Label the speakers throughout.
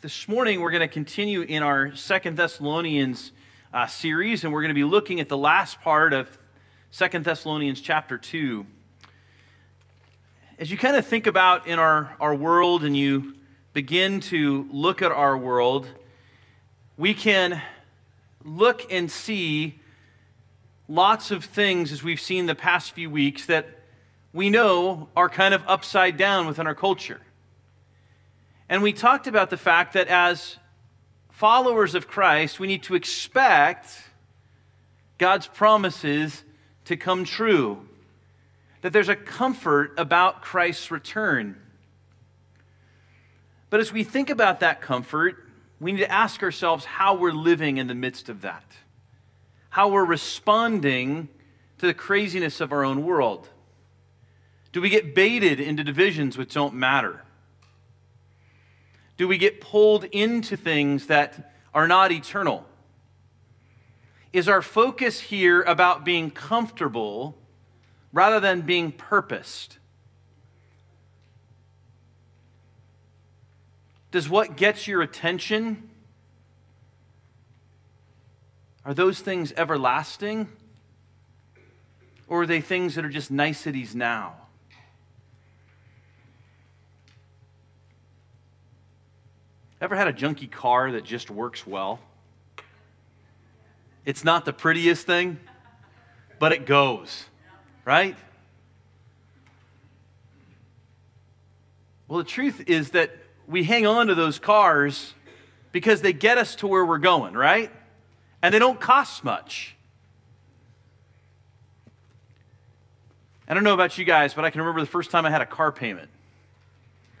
Speaker 1: This morning, we're going to continue in our Second Thessalonians uh, series, and we're going to be looking at the last part of Second Thessalonians chapter 2. As you kind of think about in our, our world and you begin to look at our world, we can look and see lots of things as we've seen the past few weeks that we know are kind of upside down within our culture. And we talked about the fact that as followers of Christ, we need to expect God's promises to come true. That there's a comfort about Christ's return. But as we think about that comfort, we need to ask ourselves how we're living in the midst of that, how we're responding to the craziness of our own world. Do we get baited into divisions which don't matter? Do we get pulled into things that are not eternal? Is our focus here about being comfortable rather than being purposed? Does what gets your attention, are those things everlasting? Or are they things that are just niceties now? Ever had a junky car that just works well? It's not the prettiest thing, but it goes, right? Well, the truth is that we hang on to those cars because they get us to where we're going, right? And they don't cost much. I don't know about you guys, but I can remember the first time I had a car payment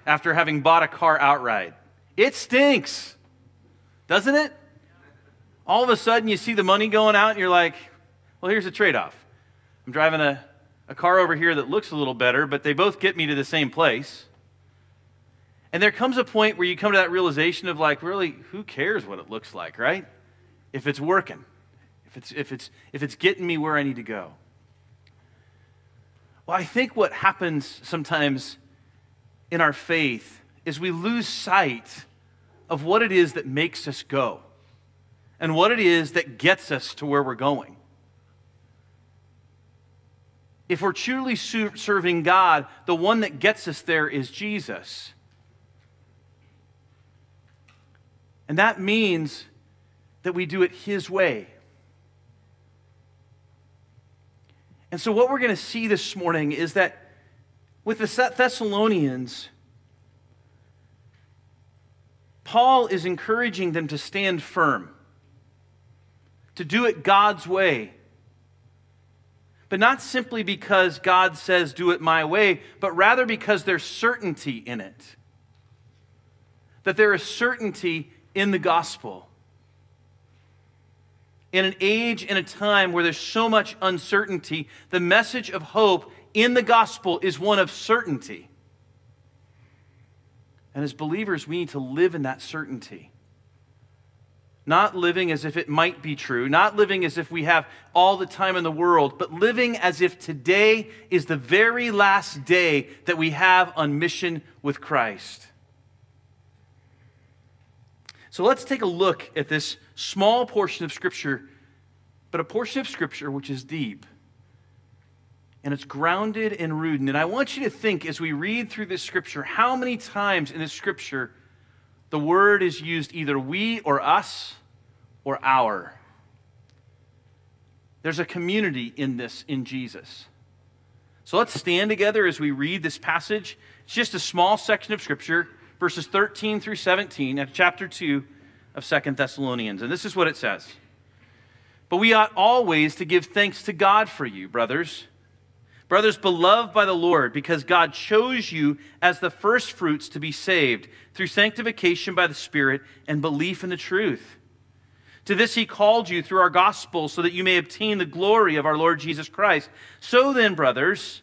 Speaker 1: after having bought a car outright. It stinks, doesn't it? All of a sudden, you see the money going out, and you're like, well, here's a trade off. I'm driving a, a car over here that looks a little better, but they both get me to the same place. And there comes a point where you come to that realization of like, really, who cares what it looks like, right? If it's working, if it's, if it's, if it's getting me where I need to go. Well, I think what happens sometimes in our faith is we lose sight of what it is that makes us go and what it is that gets us to where we're going. If we're truly serving God, the one that gets us there is Jesus. And that means that we do it His way. And so, what we're going to see this morning is that with the Thessalonians, Paul is encouraging them to stand firm, to do it God's way. But not simply because God says, do it my way, but rather because there's certainty in it. That there is certainty in the gospel. In an age and a time where there's so much uncertainty, the message of hope in the gospel is one of certainty. And as believers, we need to live in that certainty. Not living as if it might be true, not living as if we have all the time in the world, but living as if today is the very last day that we have on mission with Christ. So let's take a look at this small portion of Scripture, but a portion of Scripture which is deep and it's grounded and rooted. And I want you to think as we read through this scripture how many times in this scripture the word is used either we or us or our. There's a community in this in Jesus. So let's stand together as we read this passage. It's just a small section of scripture, verses 13 through 17 of chapter 2 of Second Thessalonians. And this is what it says. But we ought always to give thanks to God for you, brothers Brothers, beloved by the Lord, because God chose you as the firstfruits to be saved through sanctification by the Spirit and belief in the truth. To this he called you through our gospel so that you may obtain the glory of our Lord Jesus Christ. So then, brothers,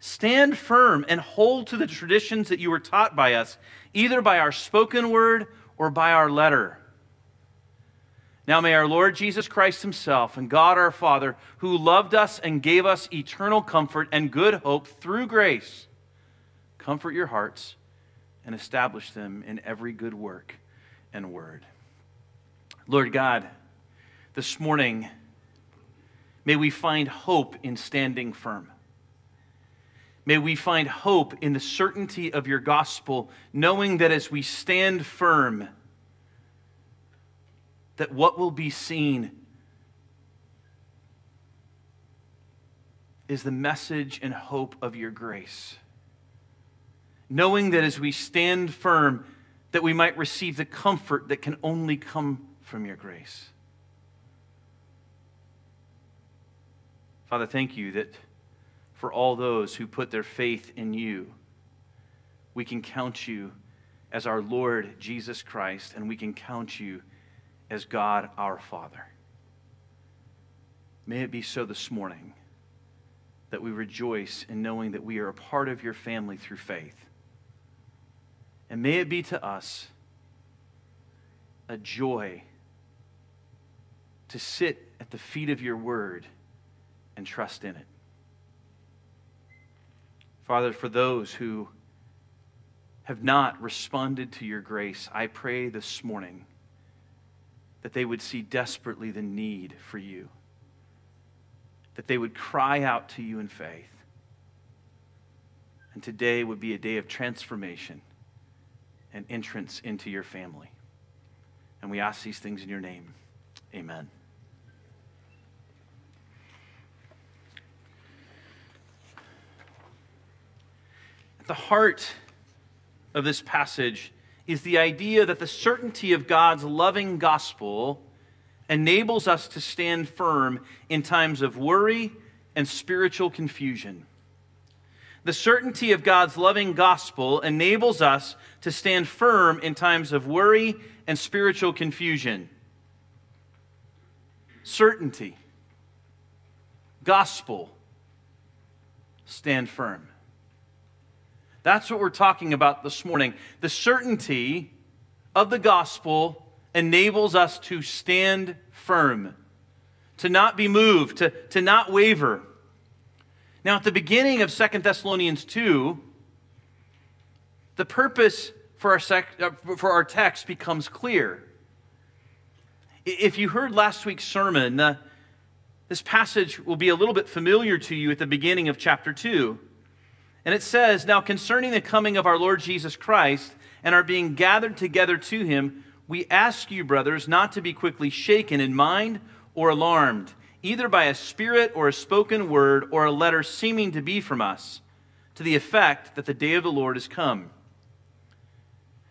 Speaker 1: stand firm and hold to the traditions that you were taught by us, either by our spoken word or by our letter now may our Lord Jesus Christ Himself and God our Father, who loved us and gave us eternal comfort and good hope through grace, comfort your hearts and establish them in every good work. and word. Lord God, this morning, may we find hope in standing firm. May we find hope in the certainty of your gospel, knowing that as we stand firm, that what will be seen is the message and hope of your grace. Knowing that as we stand firm, that we might receive the comfort that can only come from your grace. Father, thank you that for all those who put their faith in you. We can count you as our Lord Jesus Christ, and we can count you as God our Father. May it be so this morning that we rejoice in knowing that we are a part of your family through faith. And may it be to us a joy to sit at the feet of your word and trust in it. Father, for those who have not responded to your grace, I pray this morning that they would see desperately the need for you, that they would cry out to you in faith. And today would be a day of transformation and entrance into your family. And we ask these things in your name. Amen. At the heart of this passage is the idea that the certainty of God's loving gospel enables us to stand firm in times of worry and spiritual confusion. The certainty of God's loving gospel enables us to stand firm in times of worry and spiritual confusion. Certainty, gospel, stand firm. That's what we're talking about this morning. The certainty of the gospel enables us to stand firm, to not be moved, to, to not waver. Now, at the beginning of Second Thessalonians 2, the purpose for our, sec, uh, for our text becomes clear. If you heard last week's sermon, uh, this passage will be a little bit familiar to you at the beginning of chapter 2. And it says, Now concerning the coming of our Lord Jesus Christ and our being gathered together to him, we ask you, brothers, not to be quickly shaken in mind or alarmed, either by a spirit or a spoken word or a letter seeming to be from us, to the effect that the day of the Lord is come.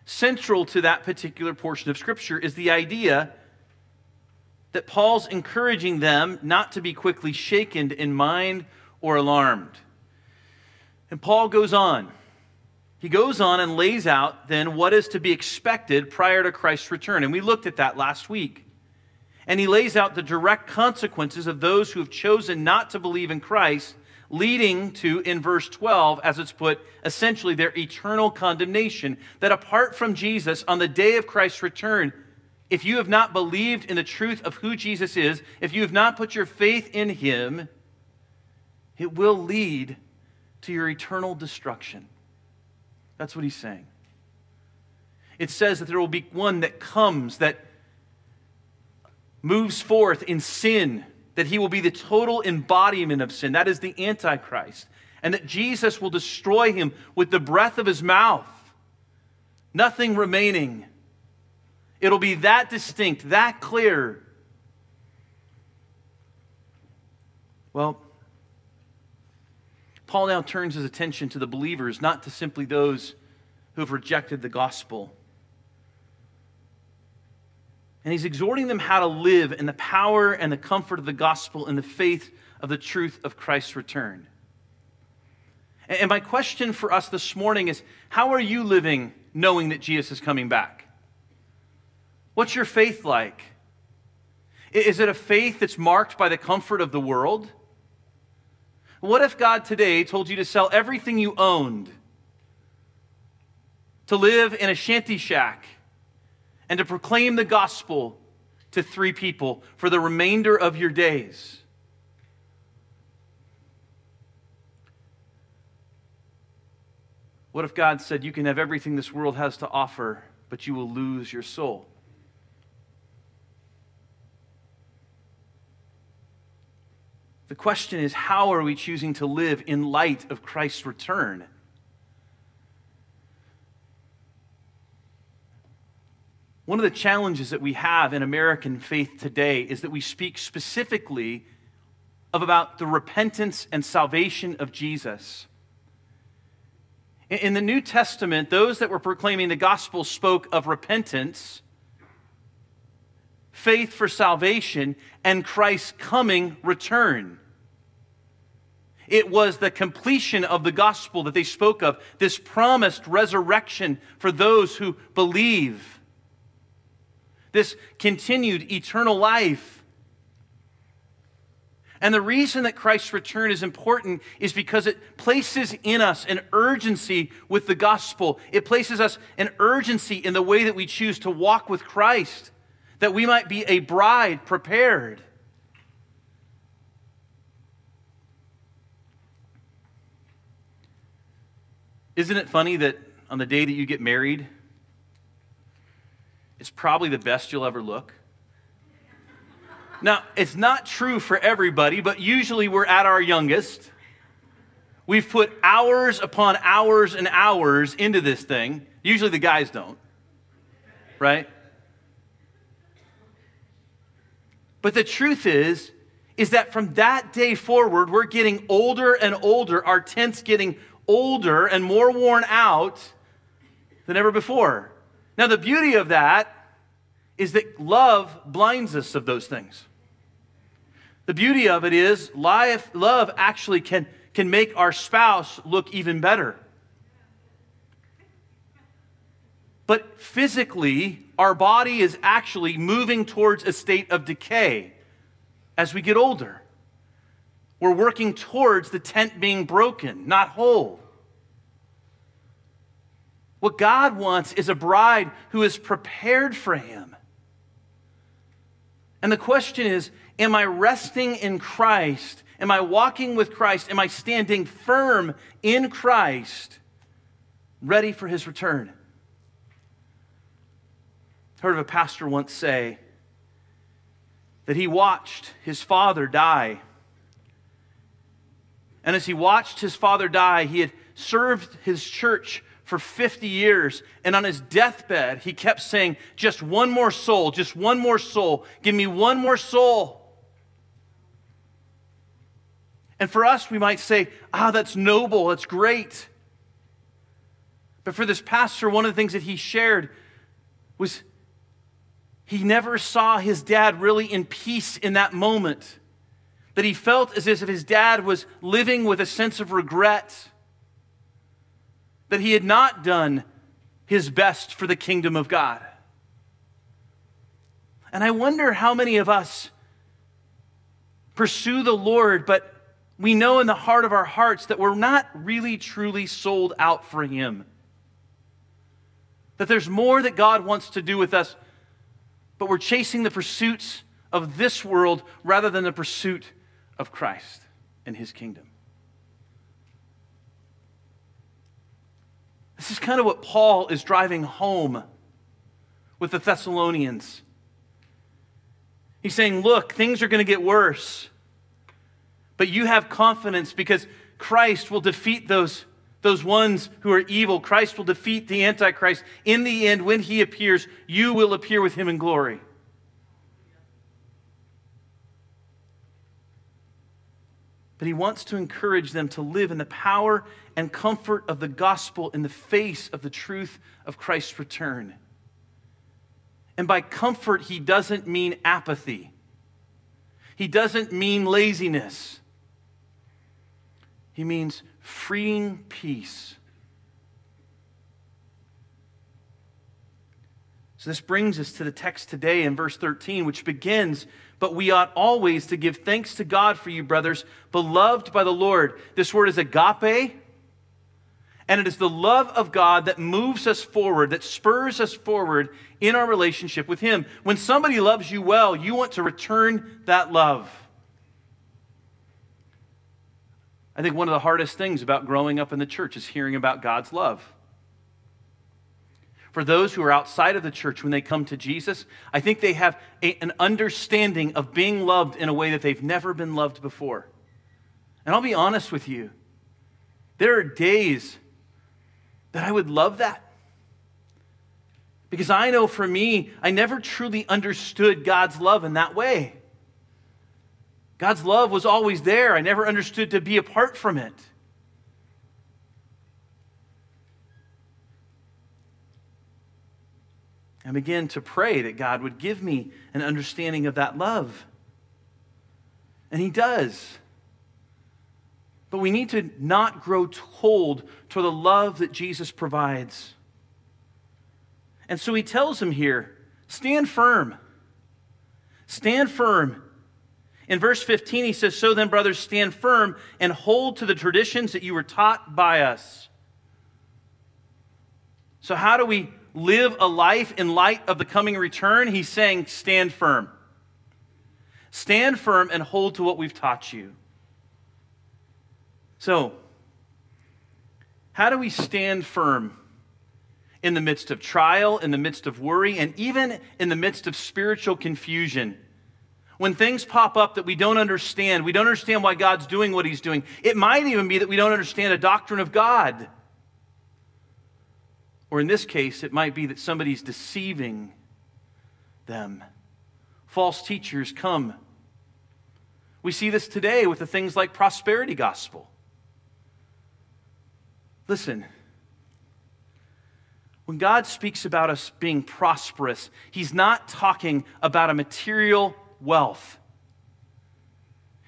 Speaker 1: Central to that particular portion of Scripture is the idea that Paul's encouraging them not to be quickly shaken in mind or alarmed. And Paul goes on. He goes on and lays out then what is to be expected prior to Christ's return. And we looked at that last week. And he lays out the direct consequences of those who have chosen not to believe in Christ, leading to, in verse 12, as it's put, essentially their eternal condemnation. That apart from Jesus, on the day of Christ's return, if you have not believed in the truth of who Jesus is, if you have not put your faith in him, it will lead to your eternal destruction. That's what he's saying. It says that there will be one that comes, that moves forth in sin, that he will be the total embodiment of sin. That is the Antichrist. And that Jesus will destroy him with the breath of his mouth, nothing remaining. It'll be that distinct, that clear. Well, Paul now turns his attention to the believers, not to simply those who have rejected the gospel. And he's exhorting them how to live in the power and the comfort of the gospel and the faith of the truth of Christ's return. And my question for us this morning is how are you living knowing that Jesus is coming back? What's your faith like? Is it a faith that's marked by the comfort of the world? What if God today told you to sell everything you owned, to live in a shanty shack, and to proclaim the gospel to three people for the remainder of your days? What if God said, You can have everything this world has to offer, but you will lose your soul? The question is how are we choosing to live in light of Christ's return? One of the challenges that we have in American faith today is that we speak specifically of about the repentance and salvation of Jesus. In the New Testament, those that were proclaiming the gospel spoke of repentance, faith for salvation, and Christ's coming return. It was the completion of the gospel that they spoke of, this promised resurrection for those who believe, this continued eternal life and the reason that Christ's return is important is because it places in us an urgency with the gospel. It places us an urgency in the way that we choose to walk with Christ, that we might be a bride prepared. Isn't it funny that on the day that you get married, it's probably the best you'll ever look? Now, it's not true for everybody, but usually we're at our youngest. We've put hours upon hours and hours into this thing. Usually the guys don't, right? But the truth is, is that from that day forward, we're getting older and older, our tent's getting older and more worn out than ever before. Now, the beauty of that is that love blinds us of those things. The beauty of it is life, love actually can, can make our spouse look even better. But physically, our body is actually moving towards a state of decay as we get older. We're working towards the tent being broken, not whole. What God wants is a bride who is prepared for Him. And the question is Am I resting in Christ? Am I walking with Christ? Am I standing firm in Christ, ready for his return? Heard of a pastor once say that he watched his father die. And as he watched his father die, he had served his church for 50 years. And on his deathbed, he kept saying, Just one more soul, just one more soul. Give me one more soul. And for us, we might say, ah, that's noble, that's great. But for this pastor, one of the things that he shared was he never saw his dad really in peace in that moment. That he felt as if his dad was living with a sense of regret that he had not done his best for the kingdom of God. And I wonder how many of us pursue the Lord, but we know in the heart of our hearts that we're not really truly sold out for Him. That there's more that God wants to do with us, but we're chasing the pursuits of this world rather than the pursuit of Christ and His kingdom. This is kind of what Paul is driving home with the Thessalonians. He's saying, Look, things are going to get worse. But you have confidence because Christ will defeat those, those ones who are evil. Christ will defeat the Antichrist. In the end, when he appears, you will appear with him in glory. But he wants to encourage them to live in the power and comfort of the gospel in the face of the truth of Christ's return. And by comfort, he doesn't mean apathy. He doesn't mean laziness. He means freeing peace. So, this brings us to the text today in verse 13, which begins But we ought always to give thanks to God for you, brothers, beloved by the Lord. This word is agape, and it is the love of God that moves us forward, that spurs us forward in our relationship with Him. When somebody loves you well, you want to return that love. I think one of the hardest things about growing up in the church is hearing about God's love. For those who are outside of the church, when they come to Jesus, I think they have a, an understanding of being loved in a way that they've never been loved before. And I'll be honest with you, there are days that I would love that. Because I know for me, I never truly understood God's love in that way. God's love was always there. I never understood to be apart from it. I began to pray that God would give me an understanding of that love. And He does. But we need to not grow cold to the love that Jesus provides. And so He tells him here stand firm. Stand firm. In verse 15, he says, So then, brothers, stand firm and hold to the traditions that you were taught by us. So, how do we live a life in light of the coming return, he's saying, stand firm. Stand firm and hold to what we've taught you. So, how do we stand firm in the midst of trial, in the midst of worry, and even in the midst of spiritual confusion? When things pop up that we don't understand, we don't understand why God's doing what He's doing. It might even be that we don't understand a doctrine of God. Or in this case, it might be that somebody's deceiving them. False teachers come. We see this today with the things like prosperity gospel. Listen, when God speaks about us being prosperous, He's not talking about a material wealth.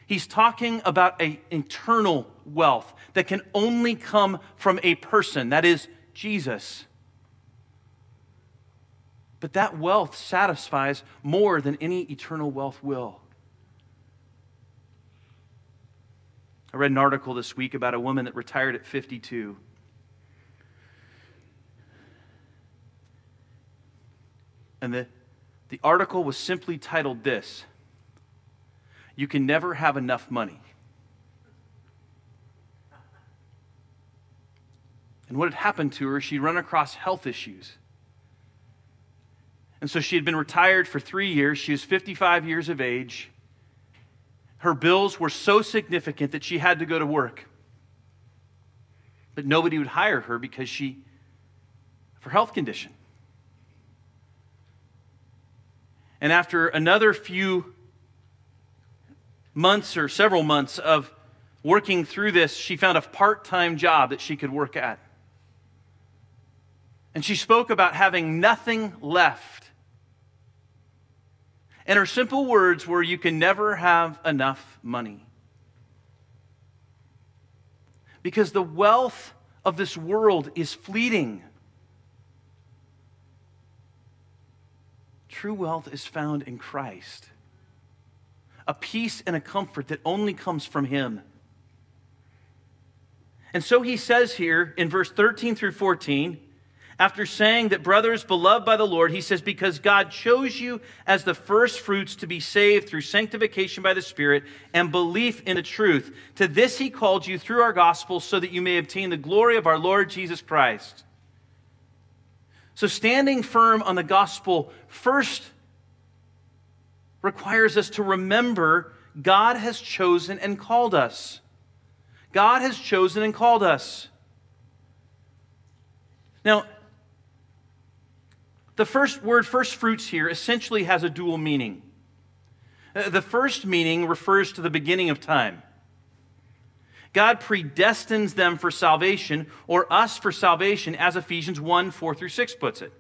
Speaker 1: He's talking about an eternal wealth that can only come from a person, that is, Jesus. But that wealth satisfies more than any eternal wealth will. I read an article this week about a woman that retired at 52. And the, the article was simply titled this You Can Never Have Enough Money. And what had happened to her, she'd run across health issues. And so she had been retired for three years. She was 55 years of age. Her bills were so significant that she had to go to work. But nobody would hire her because she, for health condition. And after another few months or several months of working through this, she found a part time job that she could work at. And she spoke about having nothing left and her simple words were, You can never have enough money. Because the wealth of this world is fleeting. True wealth is found in Christ, a peace and a comfort that only comes from Him. And so he says here in verse 13 through 14, after saying that, brothers, beloved by the Lord, he says, Because God chose you as the first fruits to be saved through sanctification by the Spirit and belief in the truth. To this he called you through our gospel so that you may obtain the glory of our Lord Jesus Christ. So, standing firm on the gospel first requires us to remember God has chosen and called us. God has chosen and called us. Now, the first word, first fruits, here essentially has a dual meaning. Uh, the first meaning refers to the beginning of time. God predestines them for salvation, or us for salvation, as Ephesians 1 4 through 6 puts it.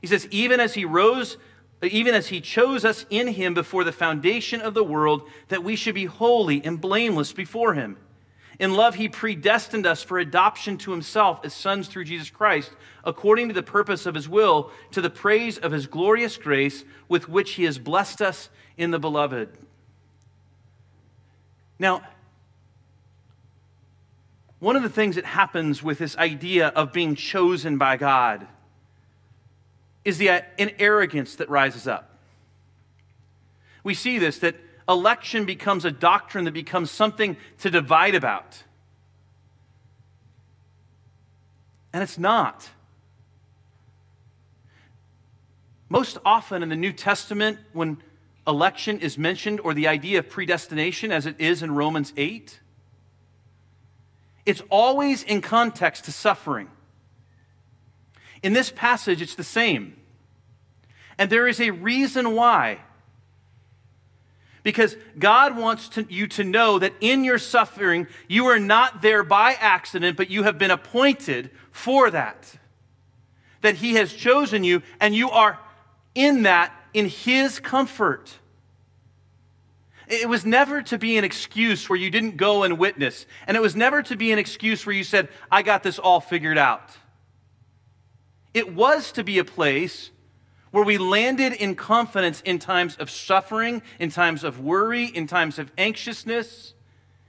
Speaker 1: He says, even as he rose, even as he chose us in him before the foundation of the world, that we should be holy and blameless before him. In love, he predestined us for adoption to himself as sons through Jesus Christ, according to the purpose of his will, to the praise of his glorious grace with which he has blessed us in the beloved. Now, one of the things that happens with this idea of being chosen by God is the uh, an arrogance that rises up. We see this that election becomes a doctrine that becomes something to divide about. And it's not. Most often in the New Testament, when election is mentioned or the idea of predestination, as it is in Romans 8, it's always in context to suffering. In this passage, it's the same. And there is a reason why. Because God wants to, you to know that in your suffering, you are not there by accident, but you have been appointed for that. That He has chosen you, and you are in that in His comfort. It was never to be an excuse where you didn't go and witness. And it was never to be an excuse where you said, I got this all figured out. It was to be a place where we landed in confidence in times of suffering, in times of worry, in times of anxiousness,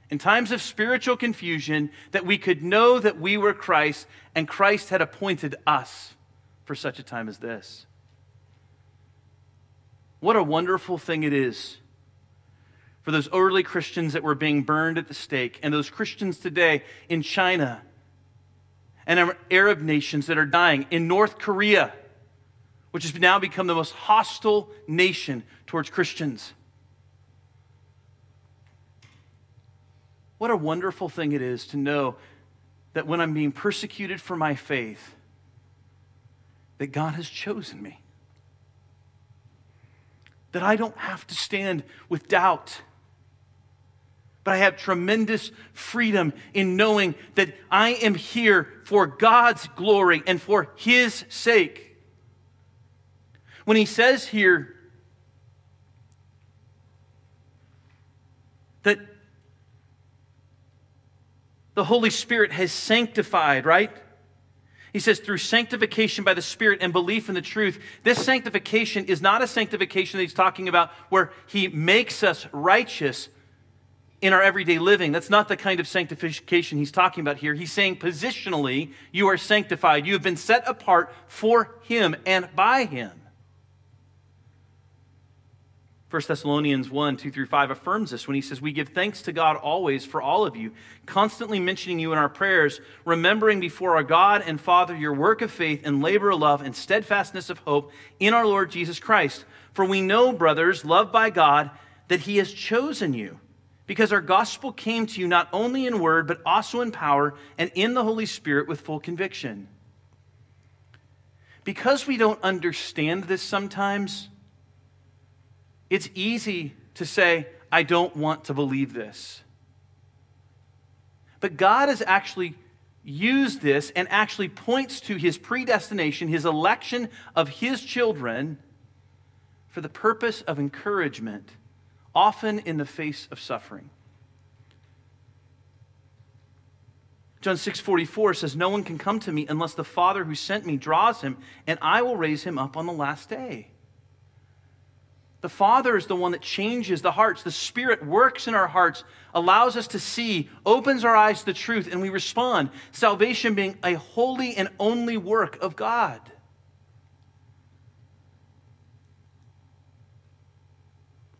Speaker 1: in times of spiritual confusion, that we could know that we were Christ and Christ had appointed us for such a time as this. What a wonderful thing it is for those early Christians that were being burned at the stake, and those Christians today in China and Arab nations that are dying, in North Korea, which has now become the most hostile nation towards Christians. What a wonderful thing it is to know that when I'm being persecuted for my faith, that God has chosen me. That I don't have to stand with doubt but I have tremendous freedom in knowing that I am here for God's glory and for His sake. When he says here that the Holy Spirit has sanctified, right? He says, through sanctification by the Spirit and belief in the truth. This sanctification is not a sanctification that he's talking about where he makes us righteous, in our everyday living. That's not the kind of sanctification he's talking about here. He's saying positionally, you are sanctified. You have been set apart for him and by him. 1 Thessalonians 1 2 through 5 affirms this when he says, We give thanks to God always for all of you, constantly mentioning you in our prayers, remembering before our God and Father your work of faith and labor of love and steadfastness of hope in our Lord Jesus Christ. For we know, brothers, loved by God, that he has chosen you because our gospel came to you not only in word, but also in power and in the Holy Spirit with full conviction. Because we don't understand this sometimes, it's easy to say, I don't want to believe this. But God has actually used this and actually points to his predestination, his election of his children for the purpose of encouragement often in the face of suffering. John 6:44 says no one can come to me unless the Father who sent me draws him and I will raise him up on the last day. The Father is the one that changes the hearts. The Spirit works in our hearts, allows us to see, opens our eyes to the truth, and we respond. Salvation being a holy and only work of God.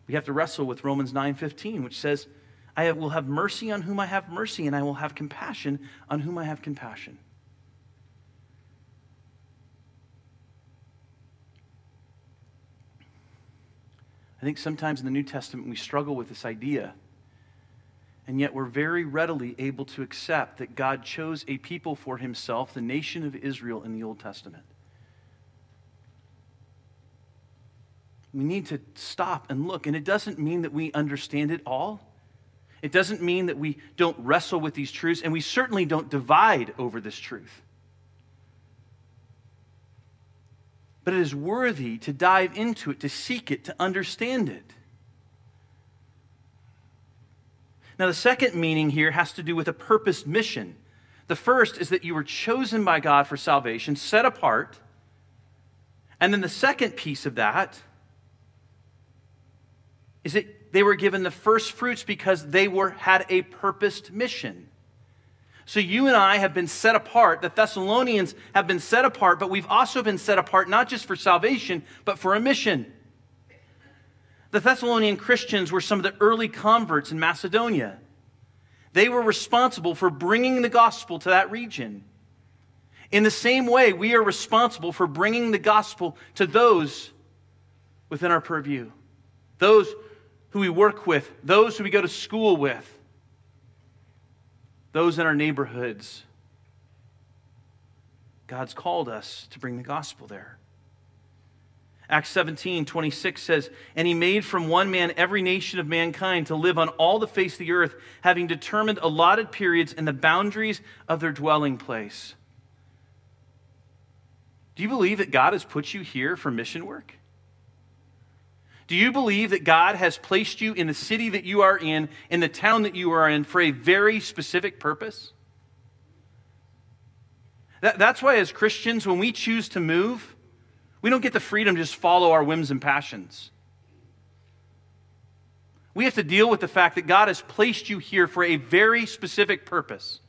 Speaker 1: We have to wrestle with Romans 9:15, which says, I will have mercy on whom I have mercy, and I will have compassion on whom I have compassion. I think sometimes in the New Testament we struggle with this idea, and yet we're very readily able to accept that God chose a people for himself, the nation of Israel, in the Old Testament. We need to stop and look. And it doesn't mean that we understand it all. It doesn't mean that we don't wrestle with these truths, and we certainly don't divide over this truth. But it is worthy to dive into it, to seek it, to understand it. Now, the second meaning here has to do with a purpose mission. The first is that you were chosen by God for salvation, set apart. And then the second piece of that is that they were given the first fruits because they were had a purposed mission. So you and I have been set apart. The Thessalonians have been set apart, but we've also been set apart not just for salvation, but for a mission. The Thessalonian Christians were some of the early converts in Macedonia. They were responsible for bringing the gospel to that region. In the same way, we are responsible for bringing the gospel to those within our purview, those who we work with, those who we go to school with, those in our neighborhoods. God's called us to bring the gospel there. Acts 17, 26 says, And he made from one man every nation of mankind to live on all the face of the earth, having determined allotted periods and the boundaries of their dwelling place. Do you believe that God has put you here for mission work? Do you believe that God has placed you in the city that you are in, in the town that you are in, for a very specific purpose? That, that's why, as Christians, when we choose to move, we don't get the freedom to just follow our whims and passions. We have to deal with the fact that God has placed you here for a very specific purpose.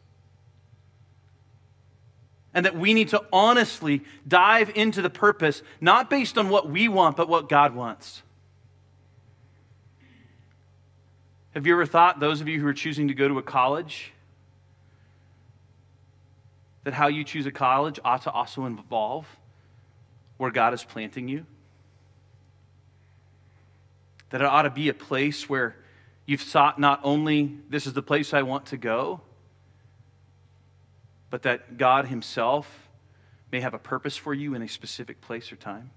Speaker 1: And that we need to honestly dive into the purpose, not based on what we want, but what God wants. Have you ever thought, those of you who are choosing to go to a college, that how you choose a college ought to also involve where God is planting you? That it ought to be a place where you've sought not only this is the place I want to go, but that God Himself may have a purpose for you in a specific place or time?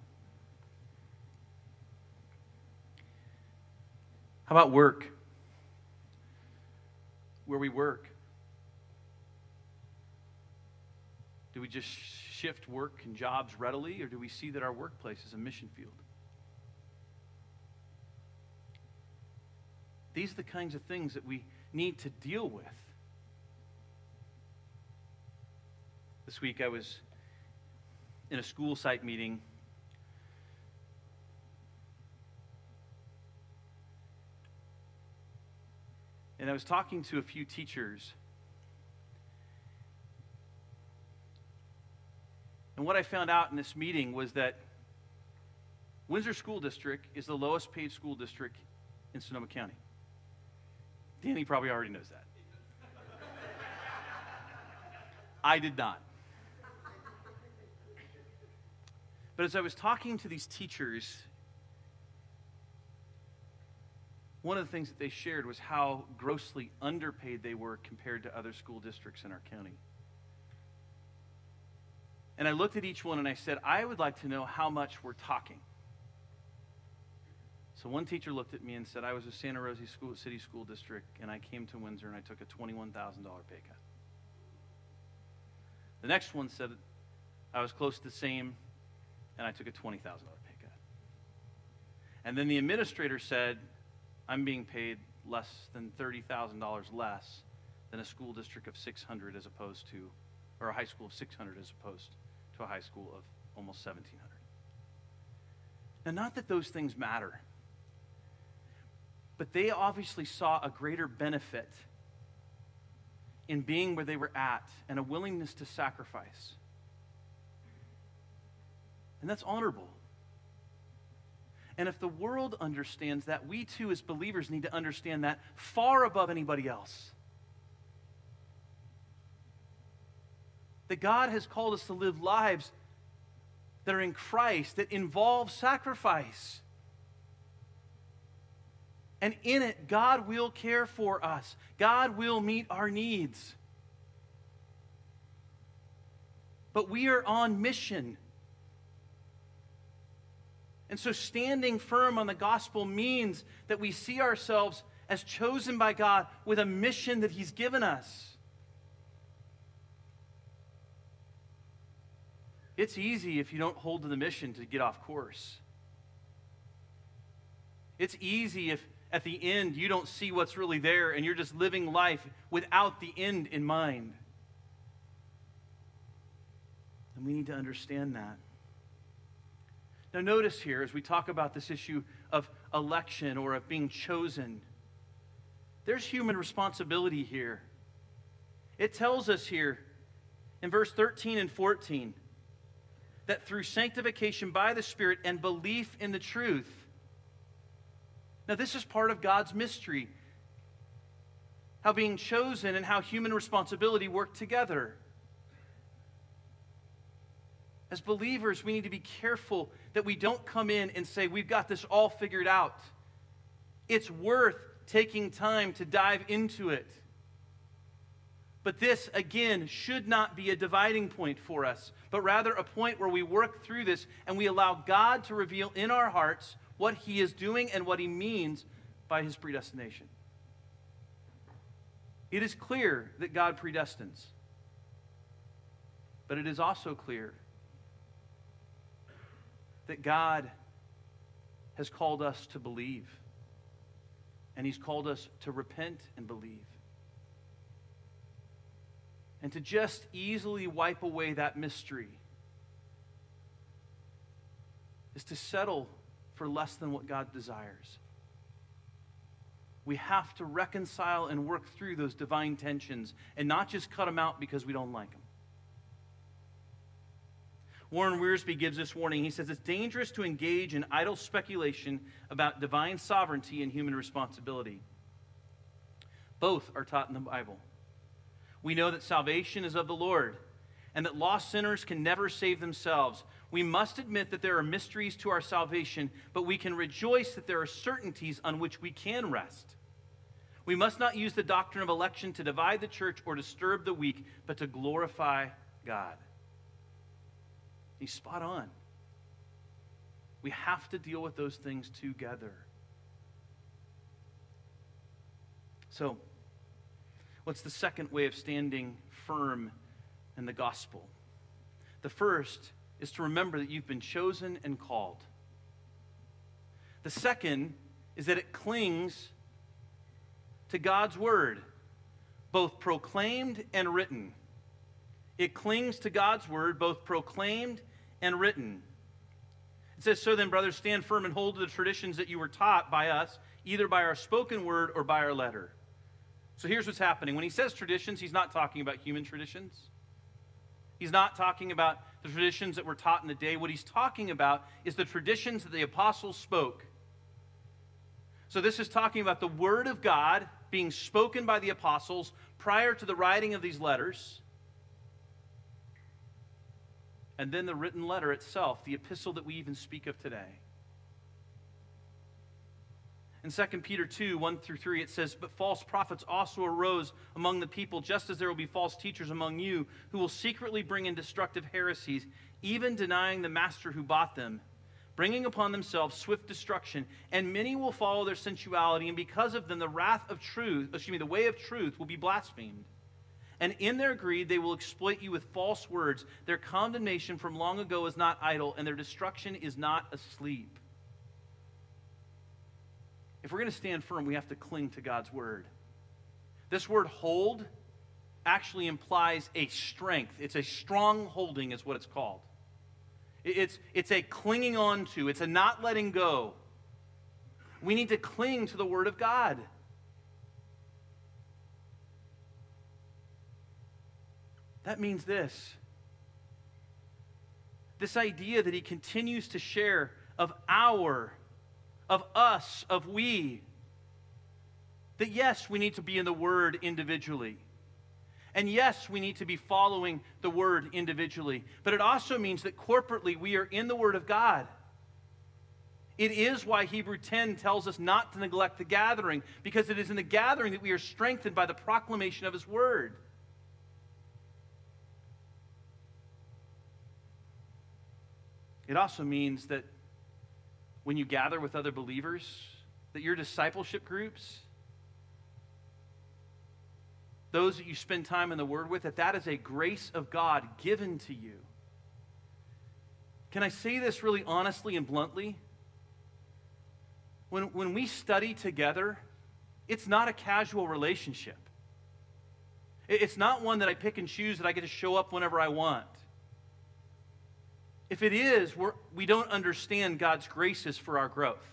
Speaker 1: How about work? Where we work. Do we just shift work and jobs readily, or do we see that our workplace is a mission field? These are the kinds of things that we need to deal with. This week I was in a school site meeting. And I was talking to a few teachers And what I found out in this meeting was that Windsor School District is the lowest paid school district in Sonoma County. Danny probably already knows that. I did not. But as I was talking to these teachers, one of the things that they shared was how grossly underpaid they were compared to other school districts in our county. And I looked at each one and I said, I would like to know how much we're talking. So one teacher looked at me and said, I was a Santa Rosa school, City School District, and I came to Windsor and I took a $21,000 pay cut. The next one said, I was close to the same, and I took a $20,000 pay cut. And then the administrator said, I'm being paid less than $30,000 less than a school district of 600 as opposed to, or a high school of 600 as opposed to a high school of almost 1,700. Now, not that those things matter, but they obviously saw a greater benefit in being where they were at and a willingness to sacrifice. And that's honorable. And if the world understands that, we too, as believers, need to understand that far above anybody else. that God has called us to live lives that are in Christ, that involve sacrifice. And in it, God will care for us, God will meet our needs. But we are on mission. And so, standing firm on the gospel means that we see ourselves as chosen by God with a mission that He's given us. It's easy if you don't hold to the mission to get off course. It's easy if at the end you don't see what's really there and you're just living life without the end in mind. And we need to understand that. Now, notice here as we talk about this issue of election or of being chosen, there's human responsibility here. It tells us here in verse 13 and 14 that through sanctification by the Spirit and belief in the truth. Now, this is part of God's mystery how being chosen and how human responsibility work together. As believers, we need to be careful that we don't come in and say, We've got this all figured out. It's worth taking time to dive into it. But this, again, should not be a dividing point for us, but rather a point where we work through this and we allow God to reveal in our hearts what He is doing and what He means by His predestination. It is clear that God predestines, but it is also clear that God has called us to believe, and He's called us to repent and believe and to just easily wipe away that mystery is to settle for less than what God desires. We have to reconcile and work through those divine tensions and not just cut them out because we don't like them. Warren Wiersbe gives this warning. He says it's dangerous to engage in idle speculation about divine sovereignty and human responsibility. Both are taught in the Bible. We know that salvation is of the Lord and that lost sinners can never save themselves. We must admit that there are mysteries to our salvation, but we can rejoice that there are certainties on which we can rest. We must not use the doctrine of election to divide the church or disturb the weak, but to glorify God. He's spot on. We have to deal with those things together. So, What's the second way of standing firm in the gospel? The first is to remember that you've been chosen and called. The second is that it clings to God's word, both proclaimed and written. It clings to God's word, both proclaimed and written. It says, So then, brothers, stand firm and hold to the traditions that you were taught by us, either by our spoken word or by our letter. So here's what's happening. When he says traditions, he's not talking about human traditions. He's not talking about the traditions that were taught in the day. What he's talking about is the traditions that the apostles spoke. So this is talking about the word of God being spoken by the apostles prior to the writing of these letters. And then the written letter itself, the epistle that we even speak of today. In 2 Peter 2 1 through 3, it says, But false prophets also arose among the people, just as there will be false teachers among you, who will secretly bring in destructive heresies, even denying the master who bought them, bringing upon themselves swift destruction. And many will follow their sensuality, and because of them, the wrath of truth, excuse me, the way of truth will be blasphemed. And in their greed, they will exploit you with false words. Their condemnation from long ago is not idle, and their destruction is not asleep. If we're going to stand firm, we have to cling to God's word. This word hold actually implies a strength. It's a strong holding, is what it's called. It's, it's a clinging on to, it's a not letting go. We need to cling to the Word of God. That means this this idea that He continues to share of our of us, of we. That yes, we need to be in the Word individually. And yes, we need to be following the Word individually. But it also means that corporately we are in the Word of God. It is why Hebrew 10 tells us not to neglect the gathering, because it is in the gathering that we are strengthened by the proclamation of His Word. It also means that when you gather with other believers, that your discipleship groups, those that you spend time in the Word with, that that is a grace of God given to you. Can I say this really honestly and bluntly? When, when we study together, it's not a casual relationship. It's not one that I pick and choose that I get to show up whenever I want. If it is, we're, we don't understand God's graces for our growth.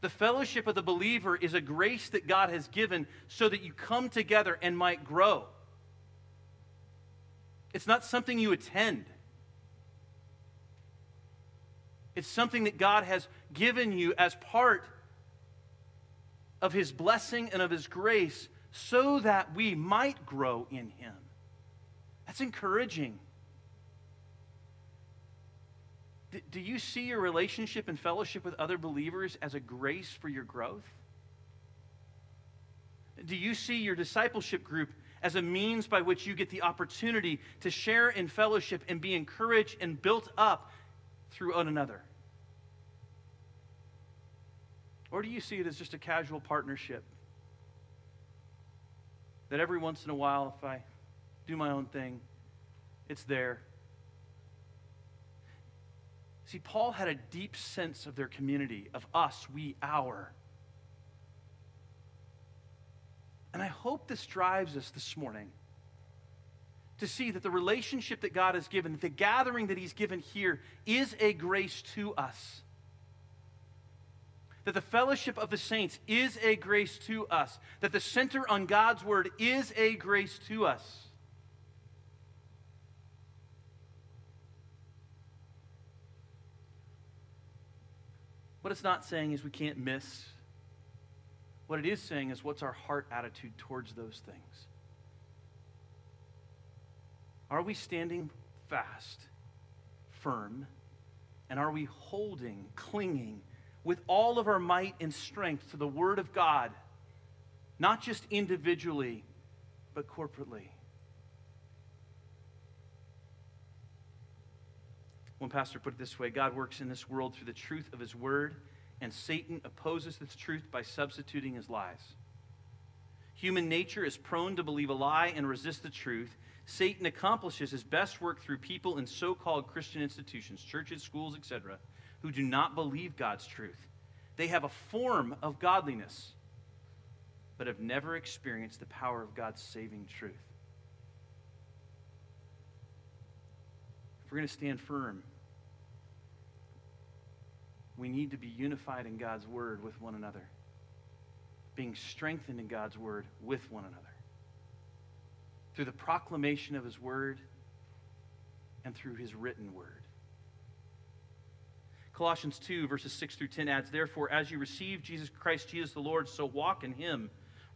Speaker 1: The fellowship of the believer is a grace that God has given so that you come together and might grow. It's not something you attend. It's something that God has given you as part of His blessing and of His grace so that we might grow in Him. That's encouraging do you see your relationship and fellowship with other believers as a grace for your growth? Do you see your discipleship group as a means by which you get the opportunity to share in fellowship and be encouraged and built up through one another? Or do you see it as just a casual partnership? That every once in a while, if I do my own thing, it's there. See, Paul had a deep sense of their community, of us, we, our. And I hope this drives us this morning to see that the relationship that God has given, the gathering that He's given here, is a grace to us. That the fellowship of the saints is a grace to us. That the center on God's word is a grace to us. What it's not saying is we can't miss. What it is saying is what's our heart attitude towards those things? Are we standing fast, firm, and are we holding, clinging with all of our might and strength to the Word of God, not just individually, but corporately? One pastor put it this way God works in this world through the truth of his word, and Satan opposes this truth by substituting his lies. Human nature is prone to believe a lie and resist the truth. Satan accomplishes his best work through people in so called Christian institutions, churches, schools, etc., who do not believe God's truth. They have a form of godliness, but have never experienced the power of God's saving truth. If we're going to stand firm, we need to be unified in God's word with one another, being strengthened in God's word with one another. Through the proclamation of his word and through his written word. Colossians 2, verses 6 through 10 adds, Therefore, as you receive Jesus Christ, Jesus the Lord, so walk in him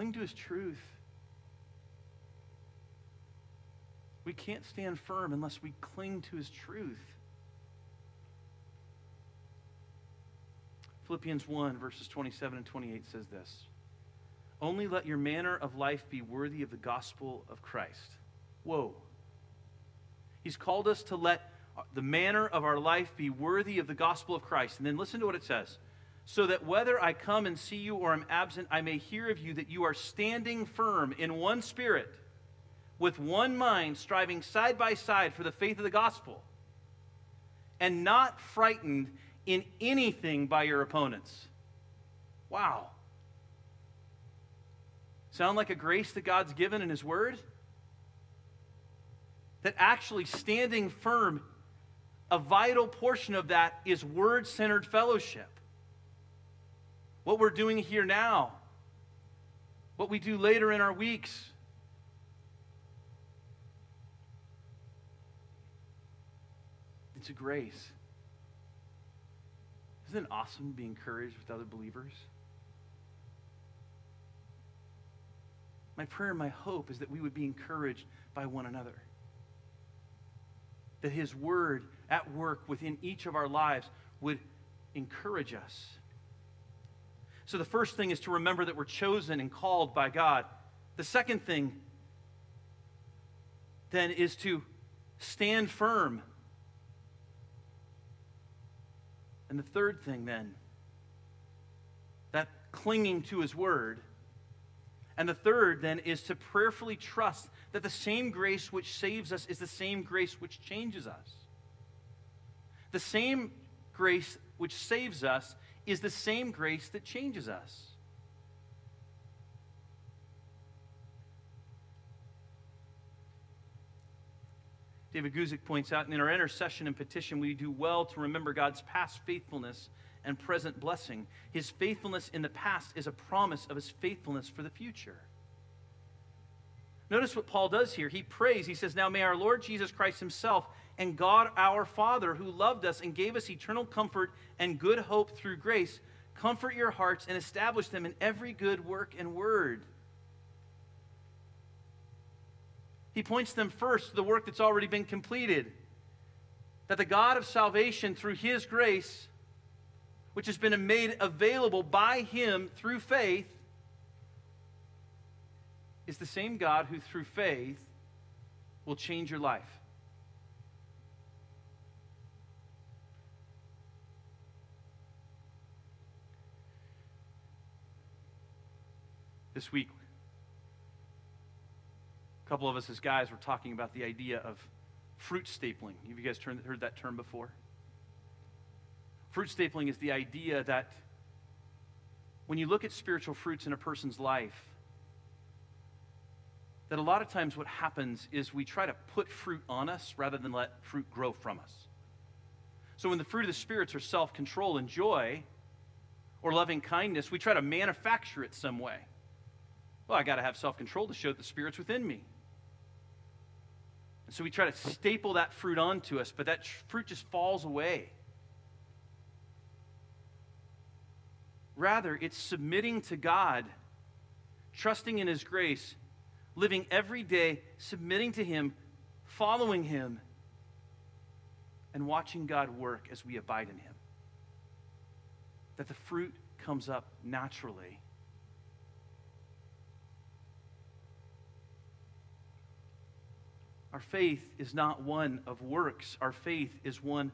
Speaker 1: Cling to his truth. We can't stand firm unless we cling to his truth. Philippians 1, verses 27 and 28 says this Only let your manner of life be worthy of the gospel of Christ. Whoa. He's called us to let the manner of our life be worthy of the gospel of Christ. And then listen to what it says so that whether I come and see you or am absent, I may hear of you that you are standing firm in one spirit, with one mind, striving side by side for the faith of the gospel, and not frightened in anything by your opponents. Wow. Sound like a grace that God's given in His Word? That actually standing firm, a vital portion of that is word centered fellowship what we're doing here now, what we do later in our weeks. It's a grace. Isn't it awesome to be encouraged with other believers? My prayer and my hope is that we would be encouraged by one another. That His Word at work within each of our lives would encourage us so the first thing is to remember that we're chosen and called by God. The second thing then is to stand firm. And the third thing then, that clinging to his word. And the third then is to prayerfully trust that the same grace which saves us is the same grace which changes us. The same grace which saves us is the same grace that changes us. David Guzik points out in our intercession and petition, we do well to remember God's past faithfulness and present blessing. His faithfulness in the past is a promise of his faithfulness for the future. Notice what Paul does here. He prays. He says, Now may our Lord Jesus Christ himself and God our Father, who loved us and gave us eternal comfort and good hope through grace, comfort your hearts and establish them in every good work and word. He points them first to the work that's already been completed. That the God of salvation, through his grace, which has been made available by him through faith, is the same God who, through faith, will change your life. This week, a couple of us as guys were talking about the idea of fruit stapling. Have you guys heard that term before? Fruit stapling is the idea that when you look at spiritual fruits in a person's life, that a lot of times what happens is we try to put fruit on us rather than let fruit grow from us. So when the fruit of the spirits are self control and joy or loving kindness, we try to manufacture it some way. Well, I got to have self control to show that the spirit's within me. And so we try to staple that fruit onto us, but that fruit just falls away. Rather, it's submitting to God, trusting in His grace, living every day, submitting to Him, following Him, and watching God work as we abide in Him. That the fruit comes up naturally. Our faith is not one of works, our faith is one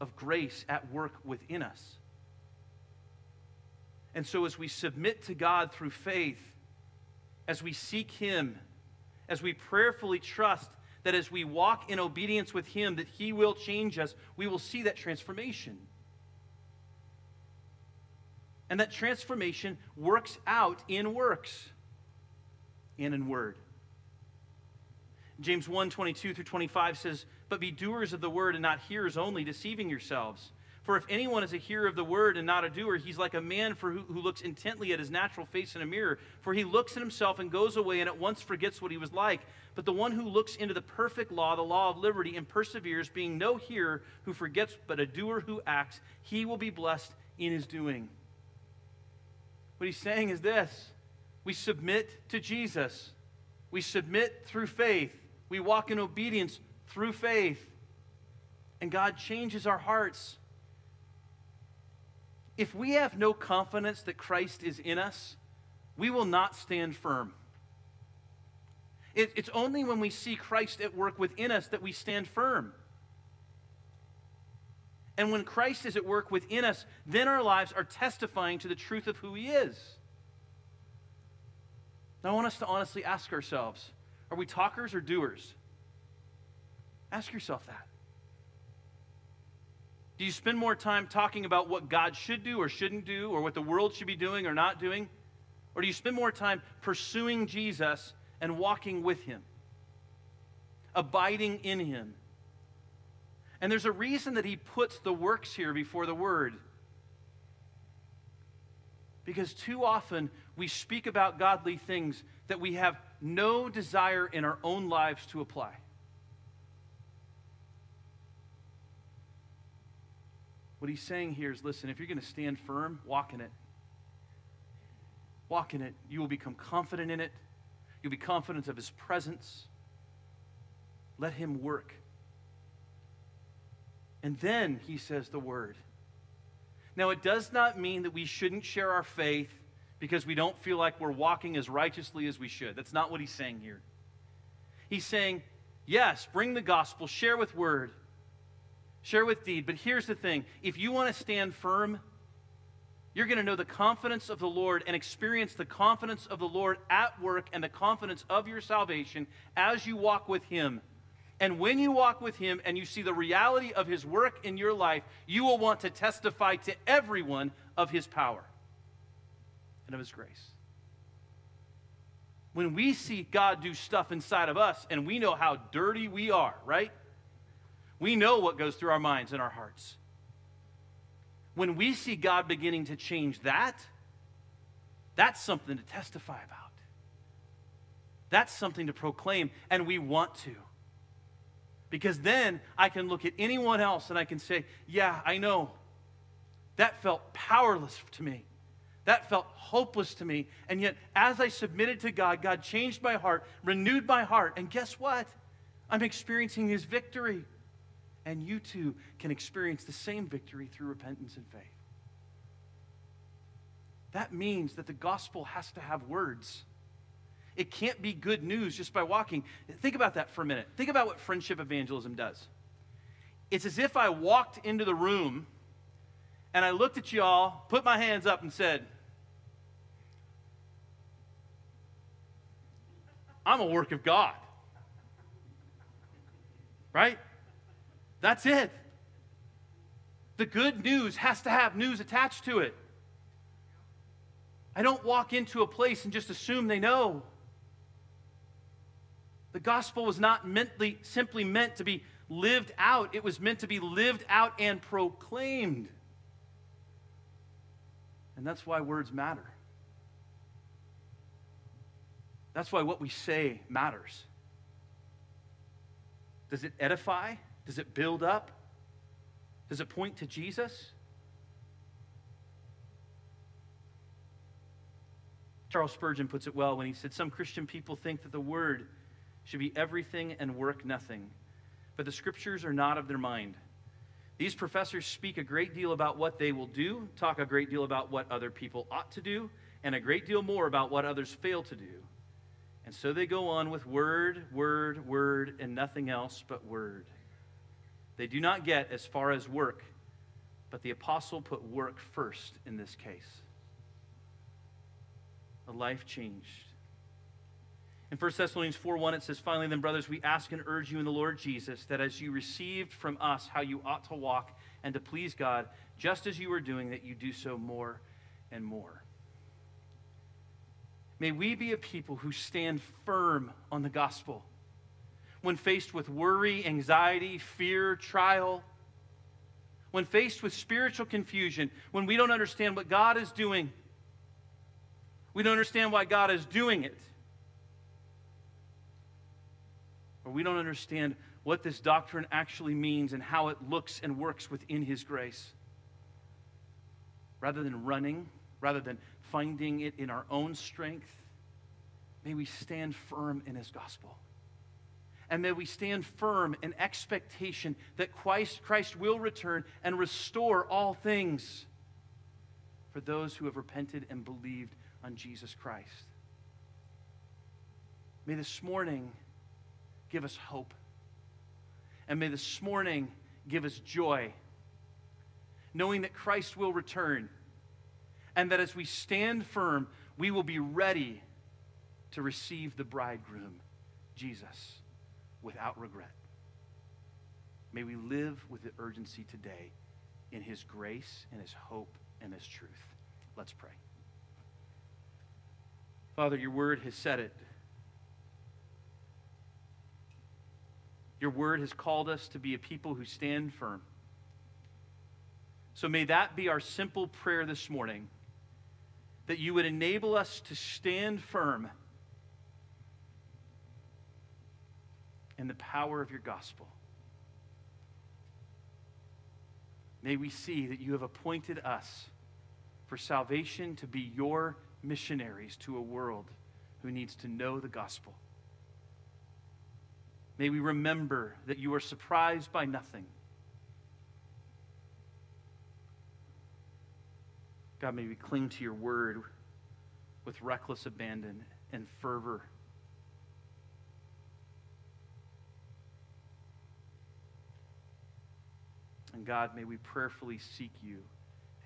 Speaker 1: of grace at work within us. And so, as we submit to God through faith, as we seek Him, as we prayerfully trust that as we walk in obedience with Him, that He will change us, we will see that transformation. And that transformation works out in works and in word. James 1 22 through 25 says, But be doers of the word and not hearers only, deceiving yourselves. For if anyone is a hearer of the word and not a doer, he's like a man for who, who, looks intently at his natural face in a mirror. For he looks at himself and goes away and at once forgets what he was like. But the one who looks into the perfect law, the law of liberty, and perseveres, being no hearer who forgets, but a doer who acts, he will be blessed in his doing. What he's saying is this we submit to Jesus, we submit through faith, we walk in obedience through faith, and God changes our hearts if we have no confidence that Christ is in us, we will not stand firm. It, it's only when we see Christ at work within us that we stand firm. And when Christ is at work within us, then our lives are testifying to the truth of who He is. Now, I want us to honestly ask ourselves are we talkers or doers? Ask yourself that. Do you spend more time talking about what God should do or shouldn't do, or what the world should be doing or not doing? Or do you spend more time pursuing Jesus and walking with Him, abiding in Him? And there's a reason that He puts the works here before the Word. Because too often we speak about godly things that we have no desire in our own lives to apply. What he's saying here is listen, if you're going to stand firm, walk in it. Walk in it. You will become confident in it. You'll be confident of his presence. Let him work. And then he says the word. Now, it does not mean that we shouldn't share our faith because we don't feel like we're walking as righteously as we should. That's not what he's saying here. He's saying, yes, bring the gospel, share with word share with deed. But here's the thing if you want to stand firm, you're going to know the confidence of the Lord and experience the confidence of the Lord at work and the confidence of your salvation as you walk with Him. And when you walk with Him and you see the reality of His work in your life, you will want to testify to everyone of His power and of His grace. When we see God do stuff inside of us and we know how dirty we are, right? We know what goes through our minds and our hearts. When we see God beginning to change that, that's something to testify about. That's something to proclaim, and we want to. Because then I can look at anyone else and I can say, Yeah, I know. That felt powerless to me. That felt hopeless to me. And yet, as I submitted to God, God changed my heart, renewed my heart. And guess what? I'm experiencing His victory. And you too can experience the same victory through repentance and faith. That means that the gospel has to have words. It can't be good news just by walking. Think about that for a minute. Think about what friendship evangelism does. It's as if I walked into the room and I looked at y'all, put my hands up, and said, I'm a work of God. Right? That's it. The good news has to have news attached to it. I don't walk into a place and just assume they know. The gospel was not mently, simply meant to be lived out, it was meant to be lived out and proclaimed. And that's why words matter. That's why what we say matters. Does it edify? Does it build up? Does it point to Jesus? Charles Spurgeon puts it well when he said, Some Christian people think that the word should be everything and work nothing, but the scriptures are not of their mind. These professors speak a great deal about what they will do, talk a great deal about what other people ought to do, and a great deal more about what others fail to do. And so they go on with word, word, word, and nothing else but word. They do not get as far as work, but the apostle put work first in this case. A life changed. In 1 Thessalonians 4 1, it says, Finally, then, brothers, we ask and urge you in the Lord Jesus that as you received from us how you ought to walk and to please God, just as you are doing, that you do so more and more. May we be a people who stand firm on the gospel when faced with worry, anxiety, fear, trial, when faced with spiritual confusion, when we don't understand what God is doing, we don't understand why God is doing it, or we don't understand what this doctrine actually means and how it looks and works within His grace. Rather than running, rather than finding it in our own strength, may we stand firm in His gospel. And may we stand firm in expectation that Christ, Christ will return and restore all things for those who have repented and believed on Jesus Christ. May this morning give us hope. And may this morning give us joy, knowing that Christ will return, and that as we stand firm, we will be ready to receive the bridegroom, Jesus, without regret. May we live with the urgency today in his grace and his hope and his truth. Let's pray. Father, your word has said it. Your word has called us to be a people who stand firm. So may that be our simple prayer this morning that you would enable us to stand firm in the power of your gospel. May we see that you have appointed us for salvation to be your missionaries to a world who needs to know the gospel. May we remember that you are surprised by nothing. God, may we cling to your word with reckless abandon and fervor. And God, may we prayerfully seek you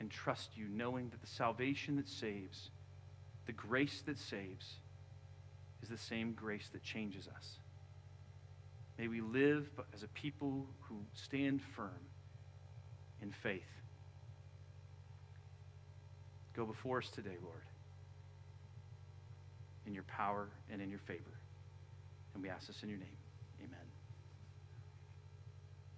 Speaker 1: and trust you, knowing that the salvation that saves, the grace that saves, is the same grace that changes us. May we live as a people who stand firm in faith. Go before us today, Lord, in your power and in your favor. And we ask this in your name.